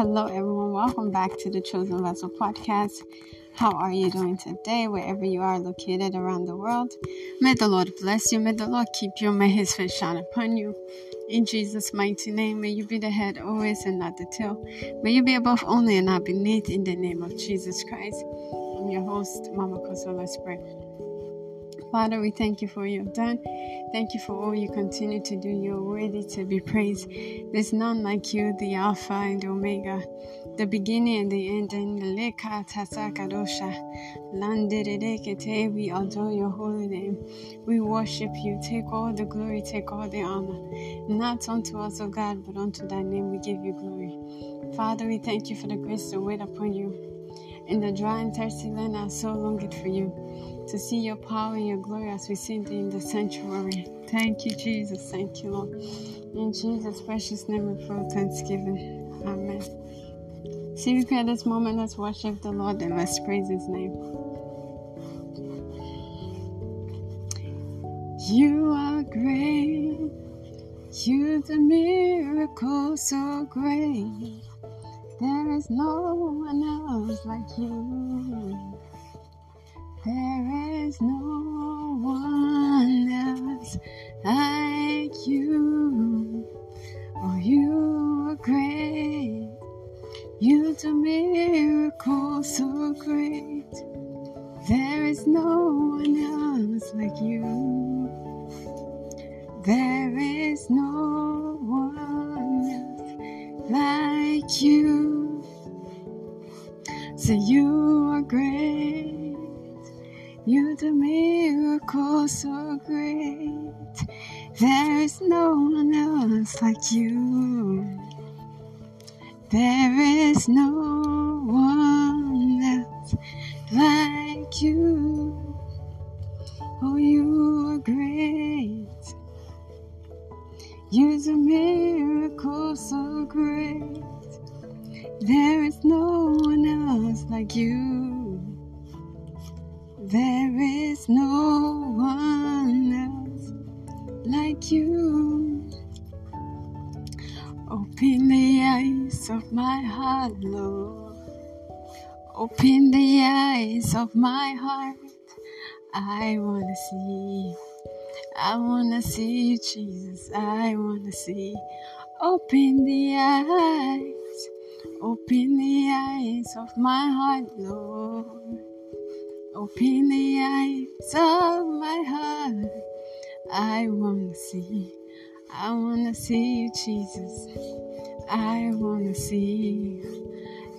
Hello, everyone. Welcome back to the Chosen Vessel podcast. How are you doing today, wherever you are located around the world? May the Lord bless you. May the Lord keep you. May His face shine upon you. In Jesus' mighty name, may you be the head always and not the tail. May you be above only and not beneath. In the name of Jesus Christ. I'm your host, Mama Kosola Spring. Father, we thank you for what you've done. Thank you for all you continue to do. You're worthy to be praised. There's none like you, the Alpha and Omega, the beginning and the end. And Leka Tasakadosha. We adore your holy name. We worship you. Take all the glory, take all the honor. Not unto us, O God, but unto thy name we give you glory. Father, we thank you for the grace to wait upon you. In the dry and thirsty land, I so longed for you to see your power and your glory as we sing in the sanctuary. Thank you, Jesus. Thank you, Lord. In Jesus' precious name we pray thanksgiving. Amen. See, we at this moment. Let's worship the Lord and let's praise His name. You are great. You the miracle so great. There is no one else like you. There is no You do miracles so great. There is no one else like you. There is no one else like you. Oh, you are great. You do miracle so great. There is no one else like you. There is no one else like you. Open the eyes of my heart, Lord. Open the eyes of my heart. I want to see. I want to see you, Jesus. I want to see. Open the eyes. Open the eyes of my heart, Lord. Open the eyes of my heart. I wanna see, I wanna see you, Jesus. I wanna see you,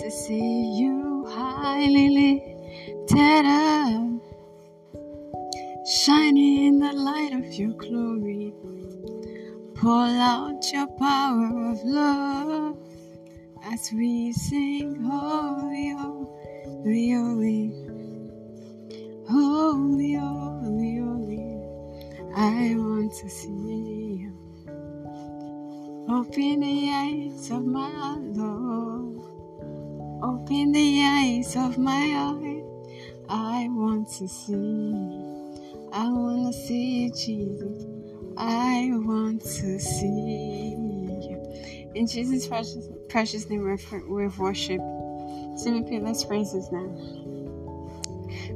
to see you highly lifted up, shining in the light of your glory. Pour out your power of love as we sing, Holy, Holy. Holy, I want to see you. Open the eyes of my Lord. Open the eyes of my heart. I want to see. I want to see Jesus. I want to see you. In Jesus' precious, precious name, we've worship. Simply, let's praise His name.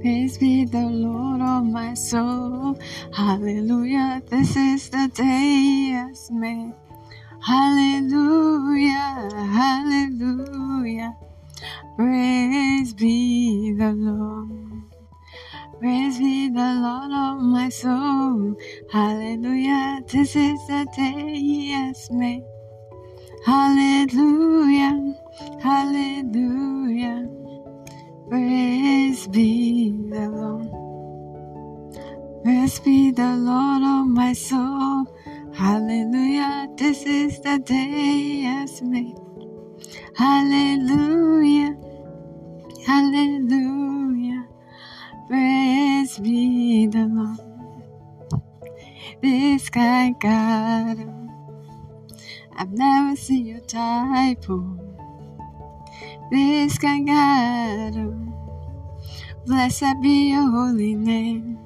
Praise be the Lord of my soul. Hallelujah. This is the day has made. Hallelujah. Hallelujah. Praise be the Lord. Praise be the Lord of my soul. Hallelujah. This is the day he has made. Hallelujah. Hallelujah. Be the Lord. Praise be the Lord of my soul. Hallelujah. This is the day has made. Hallelujah. Hallelujah. Praise be the Lord. This got him. I've never seen your type of this kind God. Oh. Blessed be your holy name.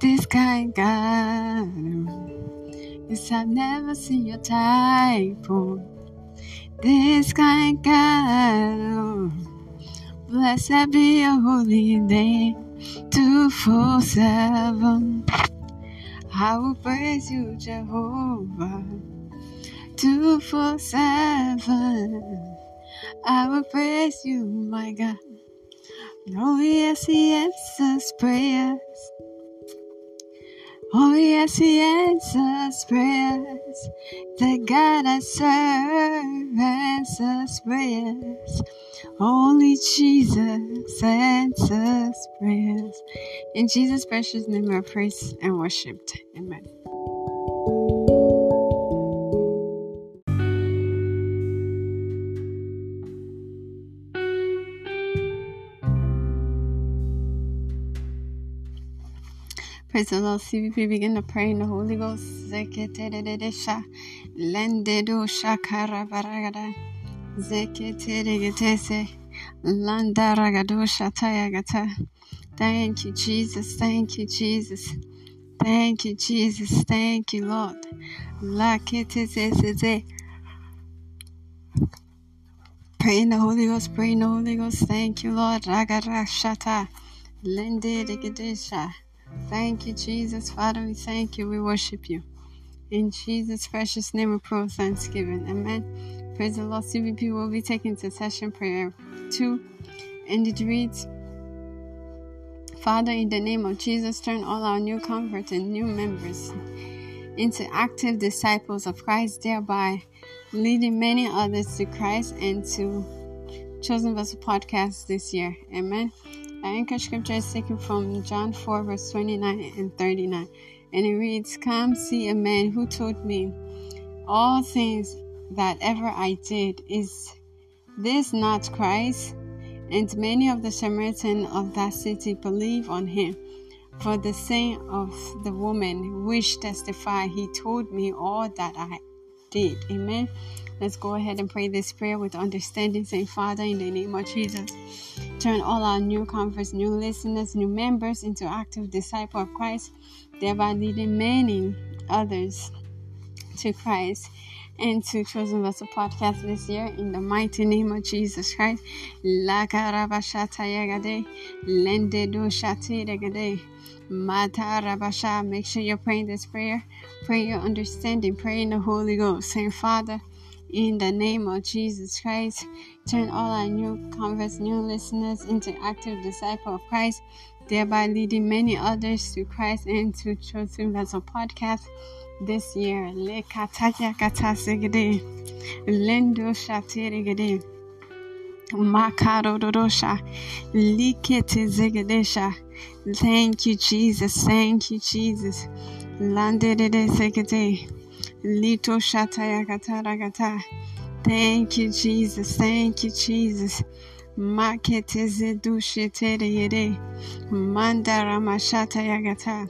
This kind God. Yes, I've never seen your type. Oh. this kind God. Oh, blessed be your holy name. Two four seven. I will praise you, Jehovah. Two four seven. I will praise you, my God. Oh yes, He answers prayers. Oh yes, He answers prayers. The God I serve answers prayers. Only Jesus answers prayers. In Jesus' precious name, I praise and worshipped. Amen. Praise the Lord. CVP begin to pray in the Holy Ghost. Thank you, Jesus. Thank you, Jesus. Thank you, Jesus. Thank you, Lord. Pray in the Holy Ghost. Pray in the Holy Ghost. Thank you, Lord. Ragarashata. Lenderegedesha. Thank you, Jesus. Father, we thank you. We worship you. In Jesus' precious name, we pray thanksgiving. Amen. Praise the Lord. CVP will be taking intercession prayer two. And it reads Father, in the name of Jesus, turn all our new converts and new members into active disciples of Christ, thereby leading many others to Christ and to Chosen Vessel Podcast this year. Amen. Our anchor scripture is taken from John 4, verse 29 and 39. And it reads, Come see a man who told me all things that ever I did. Is this not Christ? And many of the Samaritans of that city believe on him. For the saying of the woman which testified, he told me all that I did. Amen. Let's go ahead and pray this prayer with understanding, saying, Father, in the name of Jesus, turn all our new converts, new listeners, new members into active disciples of Christ, thereby leading many others to Christ and to Chosen Vessel Podcast this year in the mighty name of Jesus Christ. Make sure you're praying this prayer. Pray your understanding. Pray in the Holy Ghost. Saying, Father, in the name of Jesus Christ, turn all our new converts, new listeners into active disciples of Christ, thereby leading many others to Christ and to Chosen Vessel Podcast this year. Le kataya katasegede, lendo shatirigede, makarodorosha, likete zegedesha. Thank you, Jesus. Thank you, Jesus. Landede segede. Lito shataya kataragata. Thank you, Jesus. Thank you, Jesus. Mandara mashata yagata.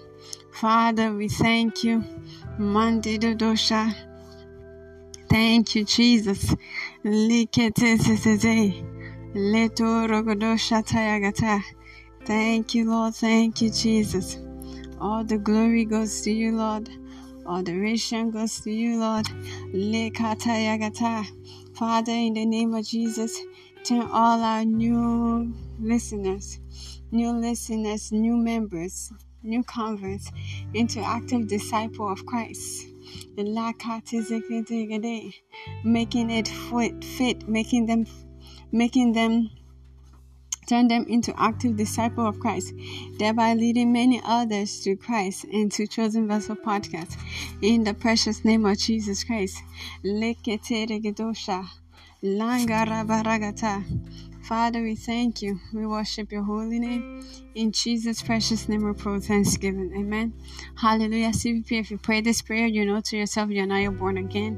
Father, we thank you. Mandido dosha. Thank you, Jesus. Liketeze. Leto rogodosha tayagata. Thank you, Lord. Thank you, Jesus. All the glory goes to you, Lord. Adoration goes to you, Lord. Father, in the name of Jesus, turn all our new listeners, new listeners, new members, new converts into active disciple of Christ. Making it fit, fit, making them, making them turn them into active disciples of Christ, thereby leading many others to Christ and to Chosen Vessel Podcast. In the precious name of Jesus Christ. Father, we thank you. We worship your holy name. In Jesus' precious name, we pray thanksgiving. Amen. Hallelujah. CVP, if you pray this prayer, you know to yourself you're not born again.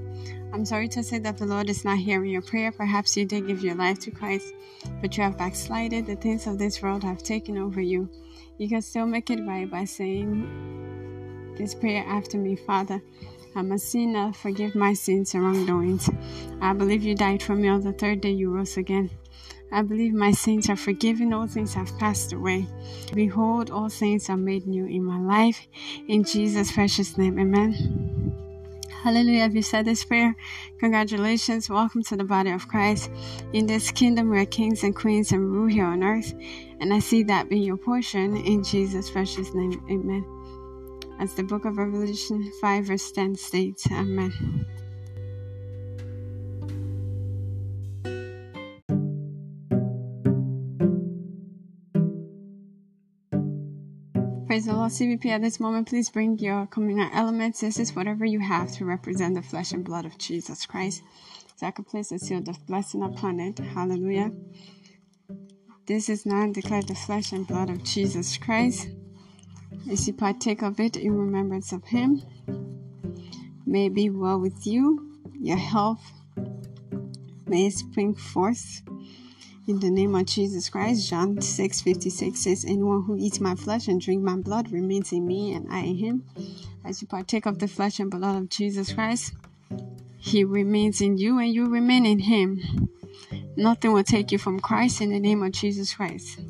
I'm sorry to say that the Lord is not hearing your prayer. Perhaps you did give your life to Christ, but you have backslided. The things of this world have taken over you. You can still make it right by saying this prayer after me Father, I'm a sinner. Forgive my sins and wrongdoings. I believe you died for me on the third day you rose again. I believe my sins are forgiven, all things have passed away. Behold, all things are made new in my life. In Jesus' precious name, amen. Hallelujah. If you said this prayer, congratulations. Welcome to the body of Christ. In this kingdom, we're kings and queens and rule here on earth. And I see that being your portion in Jesus' precious name. Amen. As the book of Revelation 5, verse 10 states, Amen. Praise the Lord. CVP at this moment, please bring your communion elements. This is whatever you have to represent the flesh and blood of Jesus Christ. Place a seal of blessing upon it. Hallelujah. This is now declared the flesh and blood of Jesus Christ. As you partake of it in remembrance of Him, may it be well with you, your health may it spring forth in the name of Jesus Christ, John 6 56 says, Anyone who eats my flesh and drink my blood remains in me, and I in him. As you partake of the flesh and blood of Jesus Christ, he remains in you, and you remain in him. Nothing will take you from Christ in the name of Jesus Christ.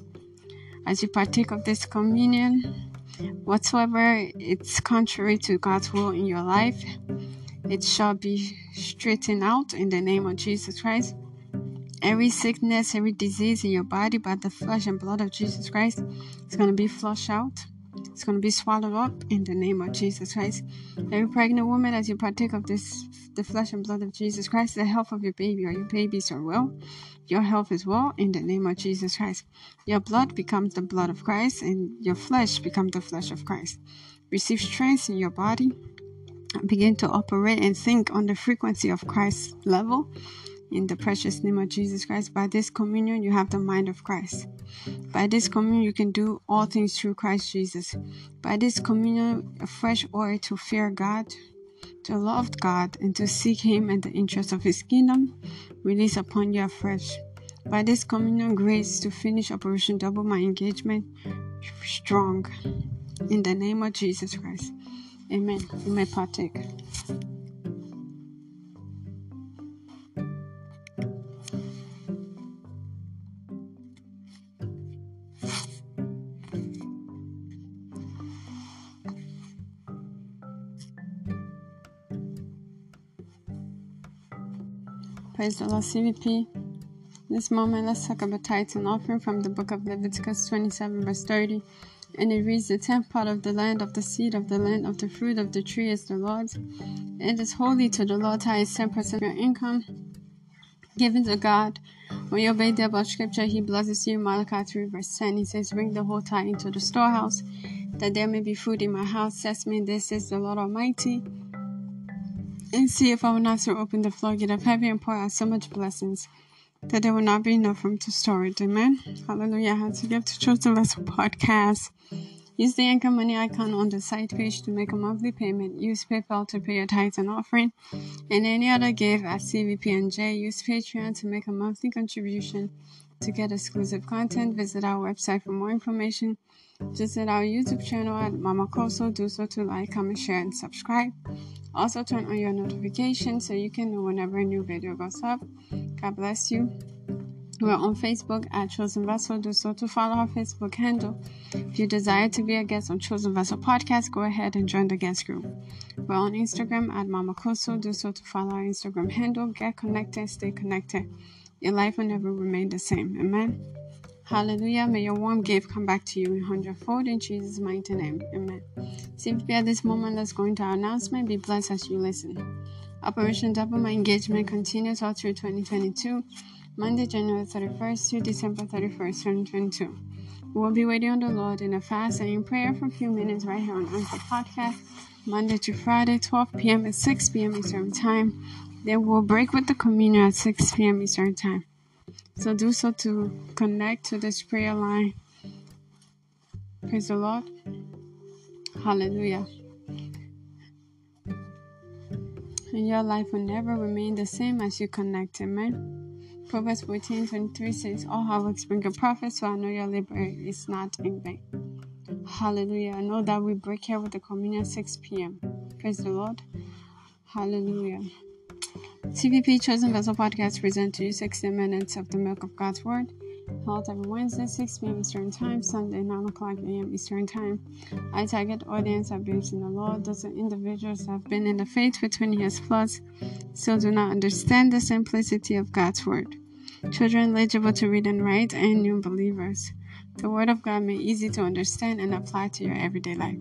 As you partake of this communion, whatsoever it's contrary to God's will in your life, it shall be straightened out in the name of Jesus Christ. Every sickness, every disease in your body by the flesh and blood of Jesus Christ is going to be flushed out. It's going to be swallowed up in the name of Jesus Christ. Every pregnant woman, as you partake of this, the flesh and blood of Jesus Christ, the health of your baby or your babies are well. Your health is well in the name of Jesus Christ. Your blood becomes the blood of Christ, and your flesh becomes the flesh of Christ. Receive strength in your body. Begin to operate and think on the frequency of Christ's level in the precious name of Jesus Christ. By this communion, you have the mind of Christ. By this communion, you can do all things through Christ Jesus. By this communion, a fresh oil to fear God, to love God, and to seek Him and the interest of His kingdom, release upon you afresh. By this communion, grace to finish Operation Double My Engagement strong. In the name of Jesus Christ. Amen. You may partake. Praise the Lord, CVP. This moment, let's talk about tithes and offering from the book of Leviticus 27, verse 30. And it reads, The tenth part of the land, of the seed, of the land, of the fruit of the tree is the Lord's. It is holy to the Lord. Tithes 10% of your income given to God. When you obey the above scripture, He blesses you. Malachi 3, verse 10. He says, Bring the whole tithe into the storehouse, that there may be food in my house. Says me, This is the Lord Almighty and see if I will not so open the floodgate of heaven and pour out so much blessings that there will not be enough room to store it. Amen. Hallelujah. How to give to Chosen Vessel podcast. Use the anchor money icon on the site page to make a monthly payment. Use PayPal to pay your tithes and offering. And any other gift at CVP and J. Use Patreon to make a monthly contribution. To get exclusive content, visit our website for more information. Visit our YouTube channel at Mama Kosso. Do so to like, comment, share, and subscribe. Also, turn on your notifications so you can know whenever a new video goes up. God bless you. We're on Facebook at Chosen Vessel. Do so to follow our Facebook handle. If you desire to be a guest on Chosen Vessel Podcast, go ahead and join the guest group. We're on Instagram at Mama Kosso. Do so to follow our Instagram handle. Get connected, stay connected. Your life will never remain the same. Amen. Hallelujah. May your warm gift come back to you in hundredfold in Jesus' mighty name. Amen. Simply at this moment, let's go into our announcement. Be blessed as you listen. Operation Double My Engagement continues all through 2022, Monday, January 31st to December 31st, 2022. We will be waiting on the Lord in a fast and in prayer for a few minutes right here on Anchor Podcast, Monday to Friday, 12 p.m. and 6 p.m. Eastern Time. Then we'll break with the communion at 6 p.m. Eastern Time. So do so to connect to this prayer line. Praise the Lord. Hallelujah. And your life will never remain the same as you connect. Amen. Proverbs 14 23 says, All works bring a profit, so I know your labor is not in vain. Hallelujah. I know that we break here with the communion 6 p.m. Praise the Lord. Hallelujah. CVP Chosen Vessel Podcast presents to you 60 minutes of the milk of God's Word held every Wednesday, 6 p.m. Eastern Time, Sunday, 9 o'clock a.m. Eastern Time. I target audience are babes in the Lord. Those are individuals that have been in the faith for 20 years plus, still do not understand the simplicity of God's Word. Children eligible to read and write, and new believers. The Word of God made easy to understand and apply to your everyday life.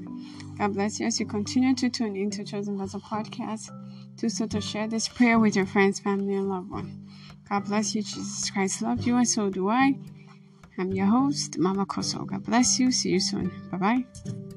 God bless you as you continue to tune into Chosen Vessel podcast. Do so to share this prayer with your friends, family, and loved one. God bless you. Jesus Christ loved you, and so do I. I'm your host, Mama Kosso. God bless you. See you soon. Bye bye.